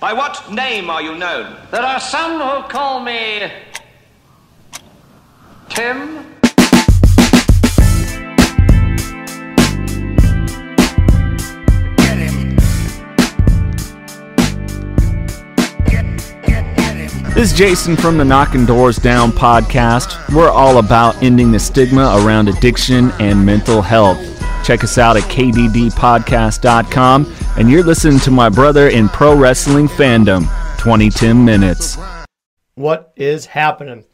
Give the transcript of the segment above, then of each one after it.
By what name are you known? There are some who call me Tim. This is Jason from the Knocking Doors Down podcast. We're all about ending the stigma around addiction and mental health. Check us out at kddpodcast.com, and you're listening to my brother in pro wrestling fandom, 2010 Minutes. What is happening?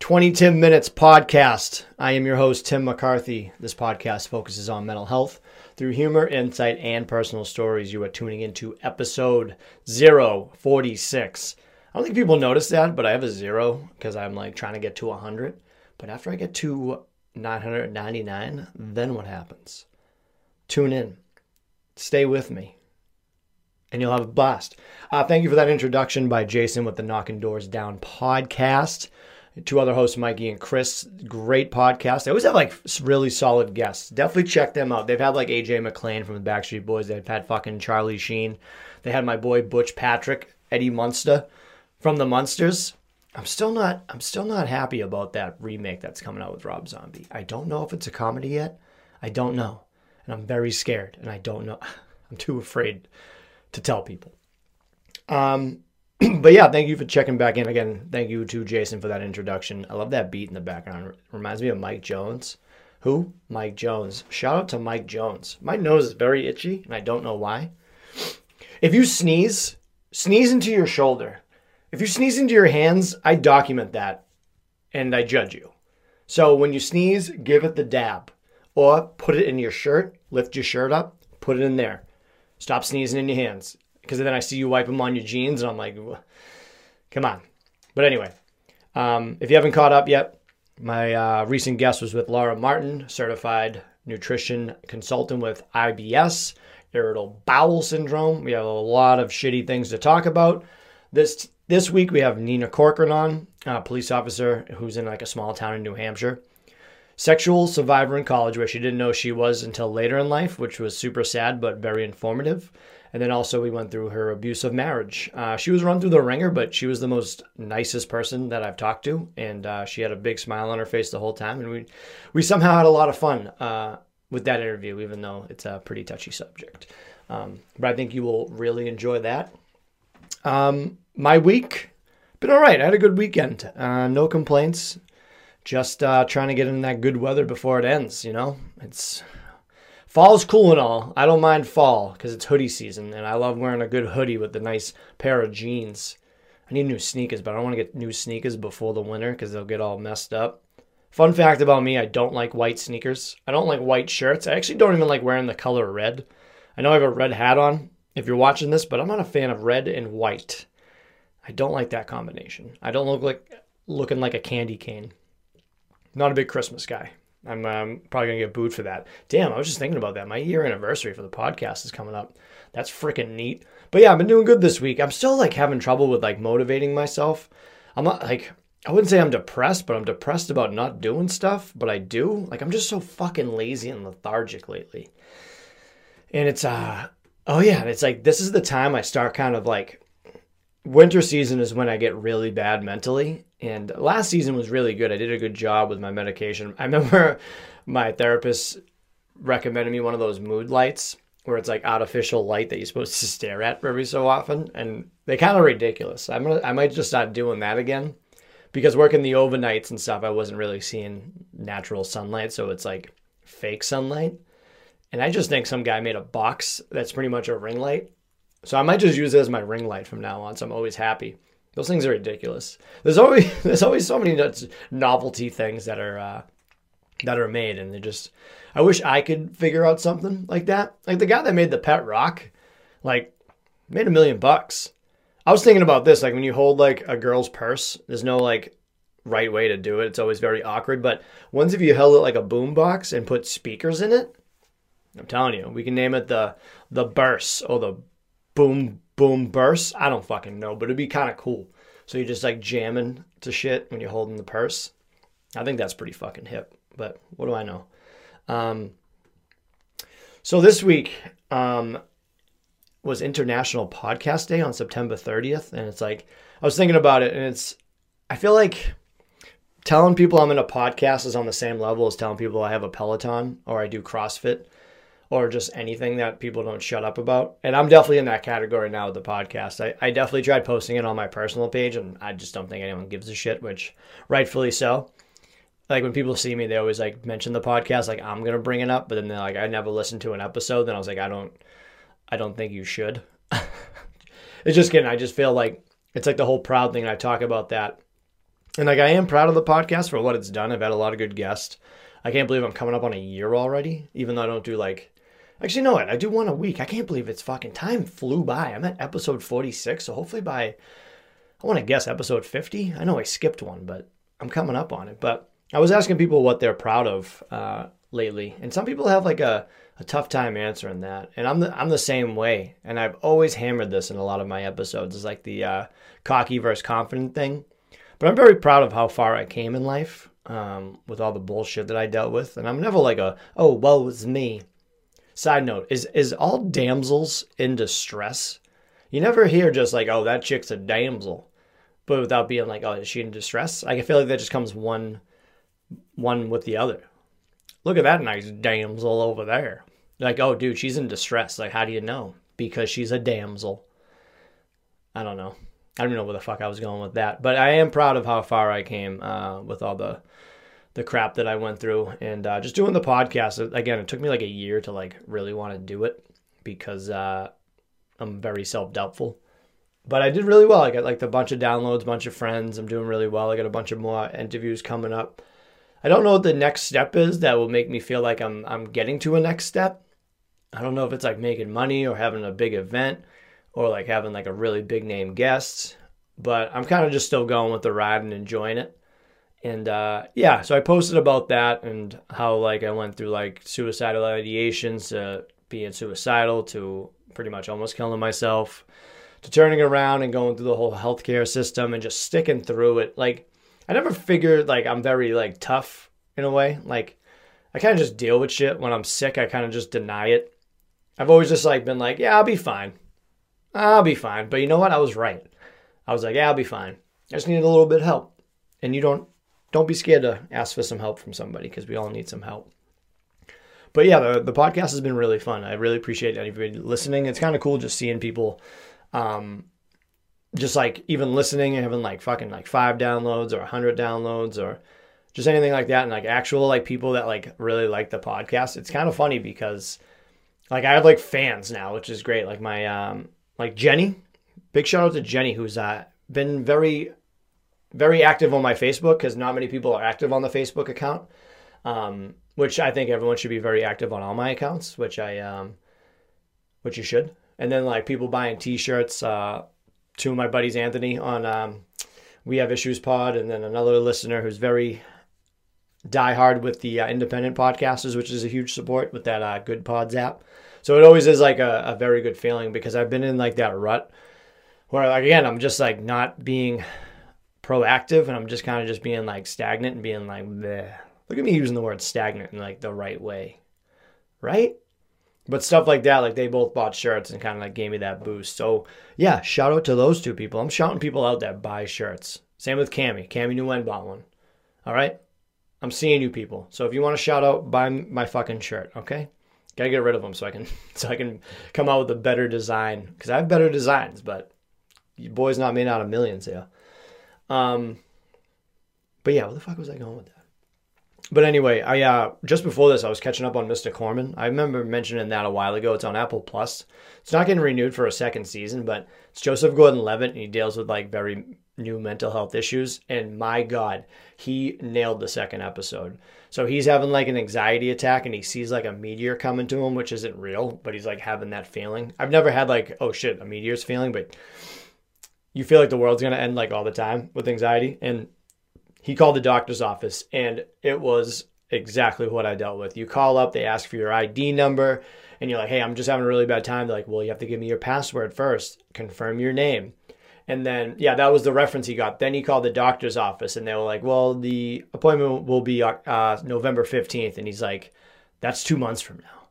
2010 Minutes podcast. I am your host, Tim McCarthy. This podcast focuses on mental health through humor, insight, and personal stories. You are tuning into episode 046. I don't think people notice that, but I have a zero because I'm like trying to get to 100. But after I get to 999, then what happens? Tune in, stay with me, and you'll have a blast. Uh, thank you for that introduction by Jason with the Knocking Doors Down podcast. Two other hosts, Mikey and Chris. Great podcast. They always have like really solid guests. Definitely check them out. They've had like AJ McLean from the Backstreet Boys. They've had fucking Charlie Sheen. They had my boy Butch Patrick, Eddie Munster from the Munsters. I'm still not I'm still not happy about that remake that's coming out with Rob Zombie. I don't know if it's a comedy yet. I don't know. And I'm very scared and I don't know. I'm too afraid to tell people. Um but yeah, thank you for checking back in again. Thank you to Jason for that introduction. I love that beat in the background. It reminds me of Mike Jones. Who? Mike Jones. Shout out to Mike Jones. My nose is very itchy and I don't know why. If you sneeze, sneeze into your shoulder. If you sneeze into your hands, I document that and I judge you. So when you sneeze, give it the dab or put it in your shirt, lift your shirt up, put it in there. Stop sneezing in your hands because then I see you wipe them on your jeans and I'm like, come on. But anyway, um, if you haven't caught up yet, my uh, recent guest was with Laura Martin, certified nutrition consultant with IBS, irritable bowel syndrome. We have a lot of shitty things to talk about. This this week we have Nina Corcoran on, a police officer who's in like a small town in New Hampshire. Sexual survivor in college, where she didn't know she was until later in life, which was super sad but very informative. And then also we went through her abusive marriage. Uh, she was run through the ringer, but she was the most nicest person that I've talked to, and uh, she had a big smile on her face the whole time, and we we somehow had a lot of fun uh, with that interview, even though it's a pretty touchy subject. Um, but I think you will really enjoy that. Um, my week been all right. I had a good weekend. Uh, no complaints. Just uh, trying to get in that good weather before it ends. You know, it's fall's cool and all. I don't mind fall because it's hoodie season, and I love wearing a good hoodie with a nice pair of jeans. I need new sneakers, but I don't want to get new sneakers before the winter because they'll get all messed up. Fun fact about me: I don't like white sneakers. I don't like white shirts. I actually don't even like wearing the color red. I know I have a red hat on if you're watching this, but I'm not a fan of red and white. I don't like that combination. I don't look like looking like a candy cane. Not a big Christmas guy. I'm um, probably gonna get booed for that. Damn, I was just thinking about that. My year anniversary for the podcast is coming up. That's freaking neat. But yeah, I've been doing good this week. I'm still like having trouble with like motivating myself. I'm not like I wouldn't say I'm depressed, but I'm depressed about not doing stuff. But I do. Like I'm just so fucking lazy and lethargic lately. And it's uh oh yeah, it's like this is the time I start kind of like winter season is when I get really bad mentally. And last season was really good. I did a good job with my medication. I remember my therapist recommended me one of those mood lights where it's like artificial light that you're supposed to stare at every so often. And they kind of ridiculous. I'm gonna, I might just start doing that again because working the overnights and stuff, I wasn't really seeing natural sunlight. So it's like fake sunlight. And I just think some guy made a box that's pretty much a ring light so I might just use it as my ring light from now on. So I'm always happy. Those things are ridiculous. There's always there's always so many novelty things that are uh, that are made, and they just. I wish I could figure out something like that. Like the guy that made the pet rock, like made a million bucks. I was thinking about this, like when you hold like a girl's purse, there's no like right way to do it. It's always very awkward. But once if you held it like a boom box and put speakers in it, I'm telling you, we can name it the the burst or the boom boom burst. I don't fucking know, but it'd be kind of cool. So you're just like jamming to shit when you're holding the purse. I think that's pretty fucking hip, but what do I know? Um, so this week, um, was International Podcast Day on September 30th. And it's like, I was thinking about it and it's, I feel like telling people I'm in a podcast is on the same level as telling people I have a Peloton or I do CrossFit or just anything that people don't shut up about. And I'm definitely in that category now with the podcast. I, I definitely tried posting it on my personal page and I just don't think anyone gives a shit, which rightfully so. Like when people see me, they always like mention the podcast, like I'm gonna bring it up, but then they're like, I never listened to an episode. Then I was like, I don't I don't think you should. it's just kidding. I just feel like it's like the whole proud thing. And I talk about that. And like I am proud of the podcast for what it's done. I've had a lot of good guests. I can't believe I'm coming up on a year already, even though I don't do like actually no what I do one a week. I can't believe it's fucking time flew by. I'm at episode 46, so hopefully by I want to guess episode 50. I know I skipped one, but I'm coming up on it. But I was asking people what they're proud of uh, lately, and some people have like a a tough time answering that. And I'm the I'm the same way. And I've always hammered this in a lot of my episodes. It's like the uh, cocky versus confident thing. But I'm very proud of how far I came in life um, with all the bullshit that I dealt with. And I'm never like a oh well it's me. Side note is is all damsels in distress. You never hear just like oh that chick's a damsel, but without being like oh is she in distress? I feel like that just comes one one with the other look at that nice damsel over there. Like, oh, dude, she's in distress. Like, how do you know? Because she's a damsel. I don't know. I don't know where the fuck I was going with that, but I am proud of how far I came uh, with all the the crap that I went through, and uh, just doing the podcast. Again, it took me like a year to like really want to do it because uh, I'm very self doubtful. But I did really well. I got like a bunch of downloads, bunch of friends. I'm doing really well. I got a bunch of more interviews coming up. I don't know what the next step is that will make me feel like I'm I'm getting to a next step. I don't know if it's like making money or having a big event or like having like a really big name guest, but I'm kind of just still going with the ride and enjoying it. And uh, yeah, so I posted about that and how like I went through like suicidal ideations to being suicidal to pretty much almost killing myself to turning around and going through the whole healthcare system and just sticking through it. Like I never figured like I'm very like tough in a way. Like I kind of just deal with shit when I'm sick. I kind of just deny it. I've always just like been like, yeah, I'll be fine. I'll be fine. But you know what? I was right. I was like, yeah, I'll be fine. I just need a little bit of help. And you don't don't be scared to ask for some help from somebody because we all need some help. But yeah, the, the podcast has been really fun. I really appreciate anybody listening. It's kind of cool just seeing people um, just like even listening and having like fucking like five downloads or a hundred downloads or just anything like that and like actual like people that like really like the podcast it's kind of funny because like i have like fans now which is great like my um like jenny big shout out to jenny who's uh been very very active on my facebook because not many people are active on the facebook account um which i think everyone should be very active on all my accounts which i um which you should and then like people buying t-shirts uh two of my buddies, Anthony, on um, We Have Issues Pod, and then another listener who's very diehard with the uh, independent podcasters, which is a huge support with that uh, Good Pods app. So it always is like a, a very good feeling because I've been in like that rut where, like, again, I'm just like not being proactive and I'm just kind of just being like stagnant and being like, Bleh. look at me using the word stagnant in like the right way, right? But stuff like that, like they both bought shirts and kind of like gave me that boost. So yeah, shout out to those two people. I'm shouting people out that buy shirts. Same with Cami. Cami Nguyen bought one. All right, I'm seeing you people. So if you want to shout out, buy my fucking shirt. Okay, gotta get rid of them so I can so I can come out with a better design because I have better designs, but you boys not made out of millions here. Um, but yeah, where the fuck was I going with that? But anyway, I uh, just before this, I was catching up on Mr. Corman. I remember mentioning that a while ago. It's on Apple Plus. It's not getting renewed for a second season, but it's Joseph Gordon-Levitt, and he deals with like very new mental health issues. And my God, he nailed the second episode. So he's having like an anxiety attack, and he sees like a meteor coming to him, which isn't real, but he's like having that feeling. I've never had like, oh shit, a meteor's feeling, but you feel like the world's gonna end like all the time with anxiety, and he called the doctor's office and it was exactly what I dealt with. You call up, they ask for your ID number, and you're like, hey, I'm just having a really bad time. They're like, well, you have to give me your password first, confirm your name. And then, yeah, that was the reference he got. Then he called the doctor's office and they were like, well, the appointment will be uh, November 15th. And he's like, that's two months from now.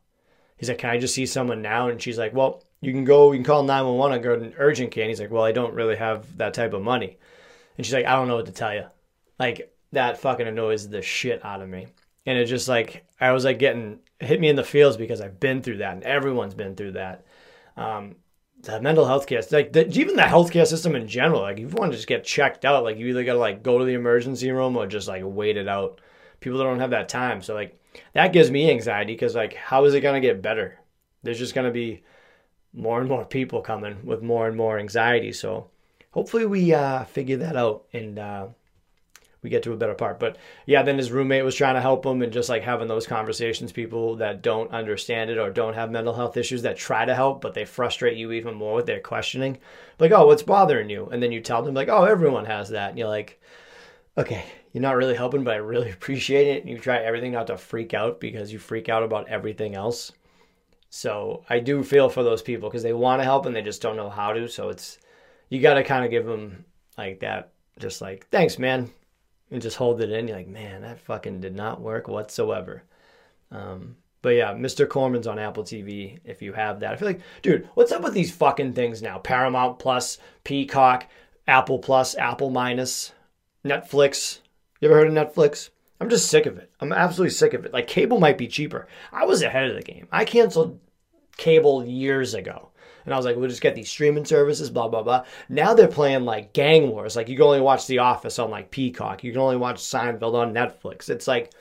He's like, can I just see someone now? And she's like, well, you can go, you can call 911 and go to an urgent care. And he's like, well, I don't really have that type of money. And she's like, I don't know what to tell you. Like, that fucking annoys the shit out of me. And it just like, I was like getting hit me in the feels because I've been through that and everyone's been through that. Um, the mental health care, like the, even the healthcare system in general, like if you want to just get checked out, like you either got to like go to the emergency room or just like wait it out. People don't have that time. So like that gives me anxiety because like, how is it going to get better? There's just going to be more and more people coming with more and more anxiety. So hopefully we uh, figure that out and uh, we get to a better part. But yeah, then his roommate was trying to help him and just like having those conversations, people that don't understand it or don't have mental health issues that try to help, but they frustrate you even more with their questioning. Like, oh, what's bothering you? And then you tell them, like, oh, everyone has that. And you're like, okay, you're not really helping, but I really appreciate it. And you try everything not to freak out because you freak out about everything else. So I do feel for those people because they want to help and they just don't know how to. So it's, you got to kind of give them like that, just like, thanks, man and just hold it in. You're like, man, that fucking did not work whatsoever. Um, but yeah, Mr. Corman's on Apple TV if you have that. I feel like, dude, what's up with these fucking things now? Paramount Plus, Peacock, Apple Plus, Apple Minus, Netflix. You ever heard of Netflix? I'm just sick of it. I'm absolutely sick of it. Like cable might be cheaper. I was ahead of the game. I canceled cable years ago. And I was like, we'll just get these streaming services, blah, blah, blah. Now they're playing like gang wars. Like you can only watch The Office on like Peacock. You can only watch Seinfeld on Netflix. It's like,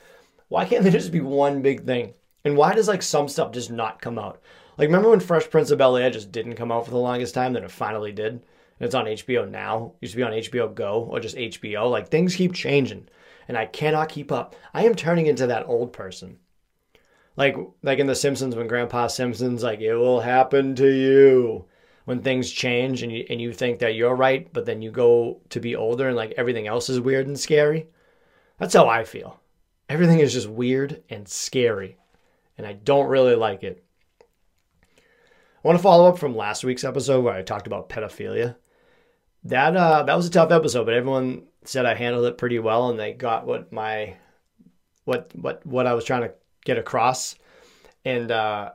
why can't there just be one big thing? And why does like some stuff just not come out? Like remember when Fresh Prince of Bel Air just didn't come out for the longest time, then it finally did? And it's on HBO now. It used to be on HBO Go or just HBO. Like things keep changing. And I cannot keep up. I am turning into that old person like like in the Simpsons when Grandpa Simpson's like it will happen to you when things change and you and you think that you're right, but then you go to be older and like everything else is weird and scary. That's how I feel. Everything is just weird and scary, and I don't really like it. I want to follow up from last week's episode where I talked about pedophilia. That uh, that was a tough episode, but everyone said I handled it pretty well, and they got what my what what what I was trying to get across. And uh,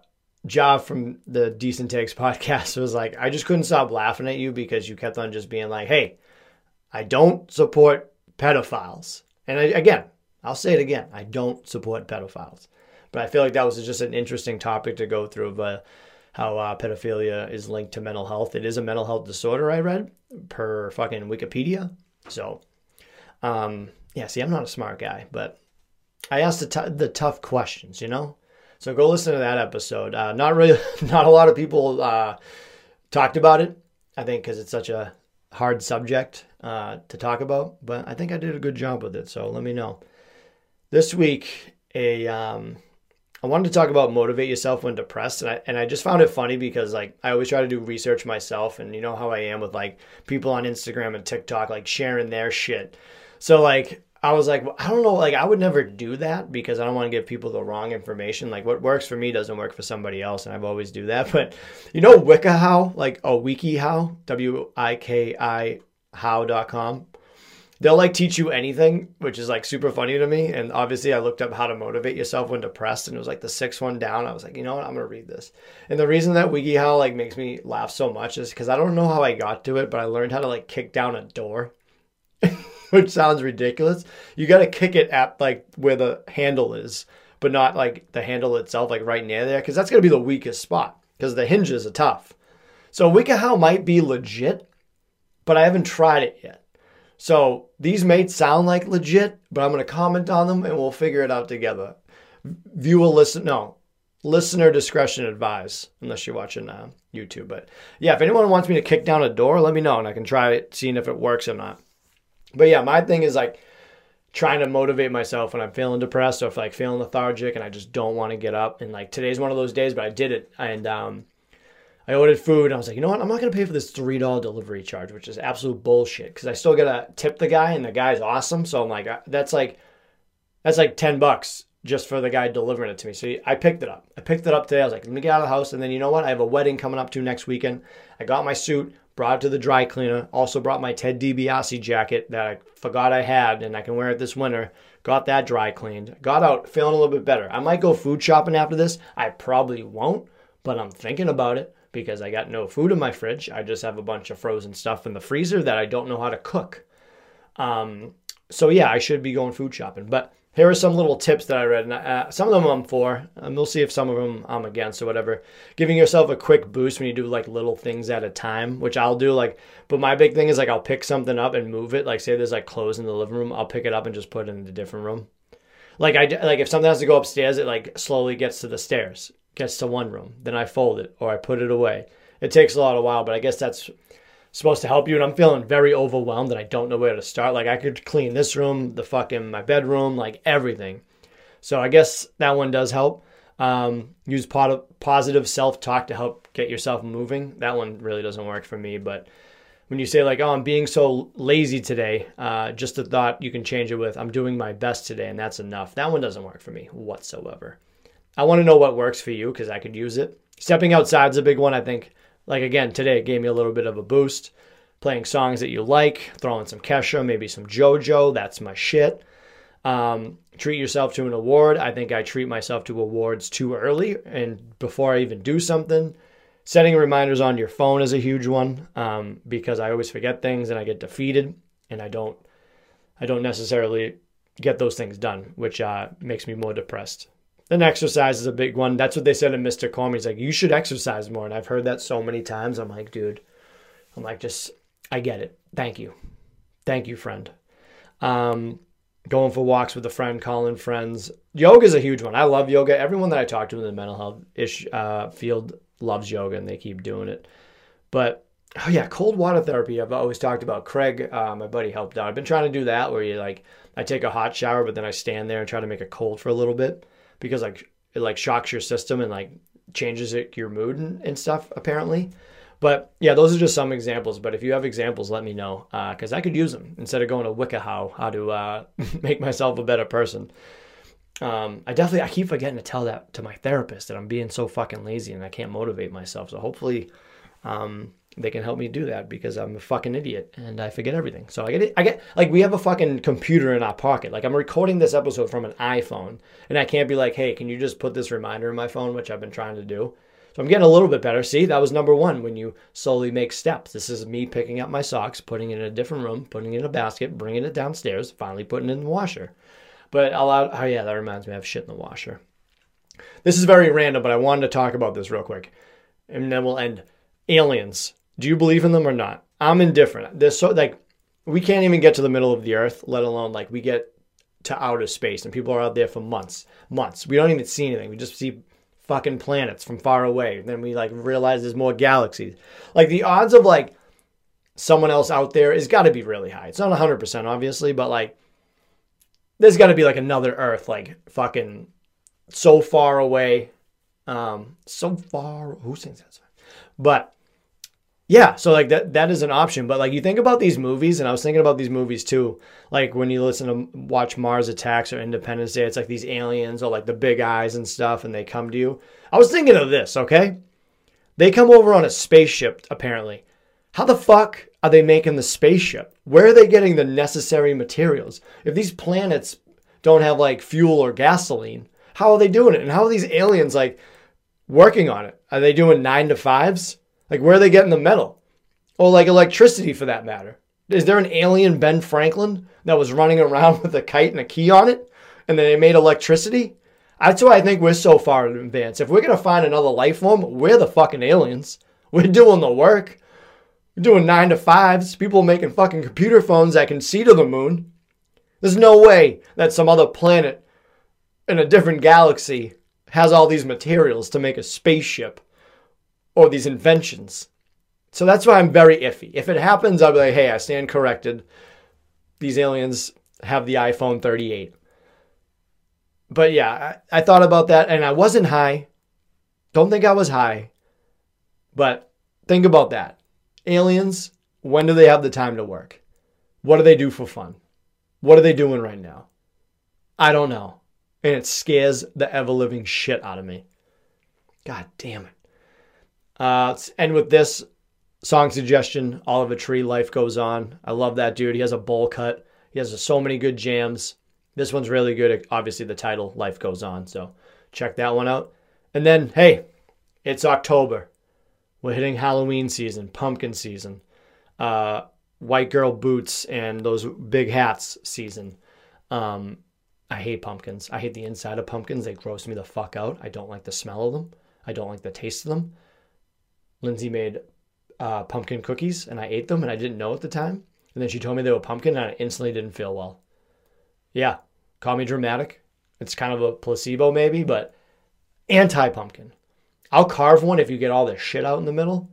Jav from the Decent Takes podcast was like, I just couldn't stop laughing at you because you kept on just being like, hey, I don't support pedophiles. And I, again, I'll say it again, I don't support pedophiles. But I feel like that was just an interesting topic to go through of uh, how uh, pedophilia is linked to mental health. It is a mental health disorder, I read, per fucking Wikipedia. So, um, yeah, see, I'm not a smart guy, but I asked the, t- the tough questions, you know? So go listen to that episode. Uh, not really, not a lot of people uh, talked about it, I think, because it's such a hard subject uh, to talk about, but I think I did a good job with it. So let me know. This week, a um, I wanted to talk about motivate yourself when depressed, and I and I just found it funny because like I always try to do research myself, and you know how I am with like people on Instagram and TikTok like sharing their shit. So like I was like, I don't know, like I would never do that because I don't want to give people the wrong information. Like what works for me doesn't work for somebody else, and I've always do that. But you know, WikiHow, like a oh WikiHow, W I K I how.com. They'll like teach you anything, which is like super funny to me. And obviously, I looked up how to motivate yourself when depressed, and it was like the sixth one down. I was like, you know what, I'm gonna read this. And the reason that WikiHow like makes me laugh so much is because I don't know how I got to it, but I learned how to like kick down a door. which sounds ridiculous. You got to kick it at like where the handle is, but not like the handle itself, like right near there, because that's going to be the weakest spot because the hinges are tough. So WikiHow might be legit, but I haven't tried it yet. So these may sound like legit, but I'm going to comment on them and we'll figure it out together. Viewer listen, no, listener discretion advised, unless you're watching uh, YouTube. But yeah, if anyone wants me to kick down a door, let me know and I can try it, seeing if it works or not. But yeah, my thing is like trying to motivate myself when I'm feeling depressed or if like feeling lethargic and I just don't want to get up. And like today's one of those days, but I did it. And um, I ordered food and I was like, you know what? I'm not going to pay for this $3 delivery charge, which is absolute bullshit because I still got to tip the guy and the guy's awesome. So I'm like, uh, that's like, that's like 10 bucks just for the guy delivering it to me. So I picked it up. I picked it up today. I was like, let me get out of the house. And then you know what? I have a wedding coming up to next weekend. I got my suit, brought it to the dry cleaner. Also brought my Ted DiBiase jacket that I forgot I had and I can wear it this winter. Got that dry cleaned. Got out feeling a little bit better. I might go food shopping after this. I probably won't, but I'm thinking about it because I got no food in my fridge. I just have a bunch of frozen stuff in the freezer that I don't know how to cook. Um, so yeah, I should be going food shopping. But here are some little tips that I read. And uh, some of them I'm for, and we'll see if some of them I'm against or whatever. Giving yourself a quick boost when you do like little things at a time, which I'll do. Like, but my big thing is like I'll pick something up and move it. Like, say there's like clothes in the living room, I'll pick it up and just put it in a different room. Like I like if something has to go upstairs, it like slowly gets to the stairs, gets to one room, then I fold it or I put it away. It takes a lot of while, but I guess that's supposed to help you and I'm feeling very overwhelmed and I don't know where to start. Like I could clean this room, the fucking my bedroom, like everything. So I guess that one does help. Um, use positive self-talk to help get yourself moving. That one really doesn't work for me, but when you say like, "Oh, I'm being so lazy today," uh, just a thought you can change it with, "I'm doing my best today," and that's enough. That one doesn't work for me whatsoever. I want to know what works for you because I could use it. Stepping outside is a big one. I think like again, today it gave me a little bit of a boost. Playing songs that you like, throwing some Kesha, maybe some JoJo. That's my shit. Um, treat yourself to an award. I think I treat myself to awards too early and before I even do something. Setting reminders on your phone is a huge one um, because I always forget things and I get defeated and I don't I don't necessarily get those things done, which uh, makes me more depressed. Then exercise is a big one. That's what they said in Mr. Corman. He's like, you should exercise more. And I've heard that so many times. I'm like, dude, I'm like, just, I get it. Thank you. Thank you, friend. Um, going for walks with a friend, calling friends. Yoga is a huge one. I love yoga. Everyone that I talk to in the mental health ish uh, field loves yoga and they keep doing it. But oh yeah, cold water therapy. I've always talked about. Craig, uh, my buddy, helped out. I've been trying to do that where you like, I take a hot shower, but then I stand there and try to make it cold for a little bit because like it like shocks your system and like changes it, your mood and, and stuff apparently. But yeah, those are just some examples. But if you have examples, let me know because uh, I could use them instead of going to WikiHow how to uh, make myself a better person. Um, I definitely I keep forgetting to tell that to my therapist that I'm being so fucking lazy and I can't motivate myself. So hopefully, um, they can help me do that because I'm a fucking idiot and I forget everything. So I get it. I get like we have a fucking computer in our pocket. Like I'm recording this episode from an iPhone and I can't be like, hey, can you just put this reminder in my phone, which I've been trying to do. So I'm getting a little bit better. See, that was number one when you slowly make steps. This is me picking up my socks, putting it in a different room, putting it in a basket, bringing it downstairs, finally putting it in the washer. But allow, oh yeah, that reminds me, I have shit in the washer. This is very random, but I wanted to talk about this real quick. And then we'll end. Aliens. Do you believe in them or not? I'm indifferent. There's so like we can't even get to the middle of the earth, let alone like we get to outer space and people are out there for months, months. We don't even see anything. We just see fucking planets from far away. And then we like realize there's more galaxies. Like the odds of like someone else out there is got to be really high. It's not 100% obviously, but like there's got to be like another earth like fucking so far away. Um so far who sings that song? But yeah, so like that that is an option, but like you think about these movies, and I was thinking about these movies too. Like when you listen to watch Mars Attacks or Independence Day, it's like these aliens or like the big eyes and stuff, and they come to you. I was thinking of this. Okay, they come over on a spaceship apparently. How the fuck are they making the spaceship? Where are they getting the necessary materials? If these planets don't have like fuel or gasoline, how are they doing it? And how are these aliens like working on it? Are they doing nine to fives? Like, where are they getting the metal? Or like electricity for that matter? Is there an alien Ben Franklin that was running around with a kite and a key on it and then they made electricity? That's why I think we're so far in advance. If we're going to find another life form, we're the fucking aliens. We're doing the work. We're doing nine to fives. People making fucking computer phones that can see to the moon. There's no way that some other planet in a different galaxy has all these materials to make a spaceship or these inventions. So that's why I'm very iffy. If it happens, I'll be like, hey, I stand corrected. These aliens have the iPhone 38. But yeah, I, I thought about that and I wasn't high. Don't think I was high. But think about that. Aliens, when do they have the time to work? What do they do for fun? What are they doing right now? I don't know. And it scares the ever living shit out of me. God damn it. Uh, and with this song suggestion, Oliver Tree, Life Goes On. I love that dude. He has a bowl cut. He has so many good jams. This one's really good. Obviously, the title, Life Goes On. So check that one out. And then, hey, it's October. We're hitting Halloween season, pumpkin season, uh, white girl boots, and those big hats season. Um, I hate pumpkins. I hate the inside of pumpkins. They gross me the fuck out. I don't like the smell of them. I don't like the taste of them. Lindsay made uh, pumpkin cookies and I ate them and I didn't know at the time. And then she told me they were pumpkin and I instantly didn't feel well. Yeah, call me dramatic. It's kind of a placebo maybe, but anti pumpkin. I'll carve one if you get all this shit out in the middle,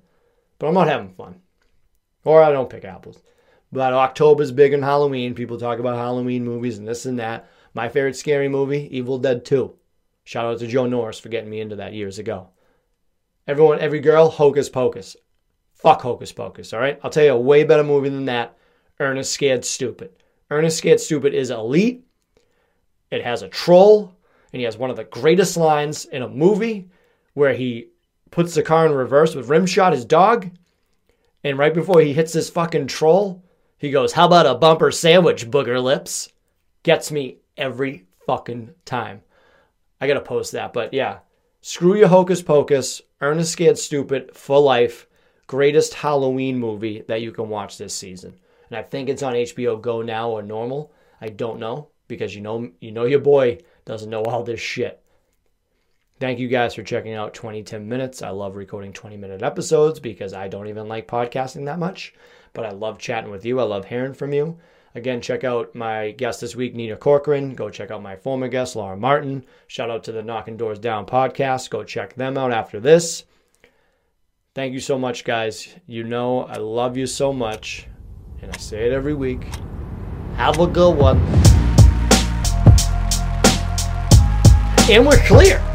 but I'm not having fun. Or I don't pick apples. But October's big in Halloween. People talk about Halloween movies and this and that. My favorite scary movie, Evil Dead 2. Shout out to Joe Norris for getting me into that years ago. Everyone, every girl, Hocus Pocus. Fuck Hocus Pocus, all right? I'll tell you a way better movie than that Ernest Scared Stupid. Ernest Scared Stupid is elite. It has a troll, and he has one of the greatest lines in a movie where he puts the car in reverse with rimshot his dog. And right before he hits this fucking troll, he goes, How about a bumper sandwich, booger lips? Gets me every fucking time. I gotta post that, but yeah. Screw your hocus pocus. Ernest Scared Stupid for life. Greatest Halloween movie that you can watch this season. And I think it's on HBO Go now or normal. I don't know because you know you know your boy doesn't know all this shit. Thank you guys for checking out 20 10 minutes. I love recording 20 minute episodes because I don't even like podcasting that much, but I love chatting with you. I love hearing from you. Again, check out my guest this week, Nina Corcoran. Go check out my former guest, Laura Martin. Shout out to the Knocking Doors Down podcast. Go check them out after this. Thank you so much, guys. You know I love you so much, and I say it every week. Have a good one. And we're clear.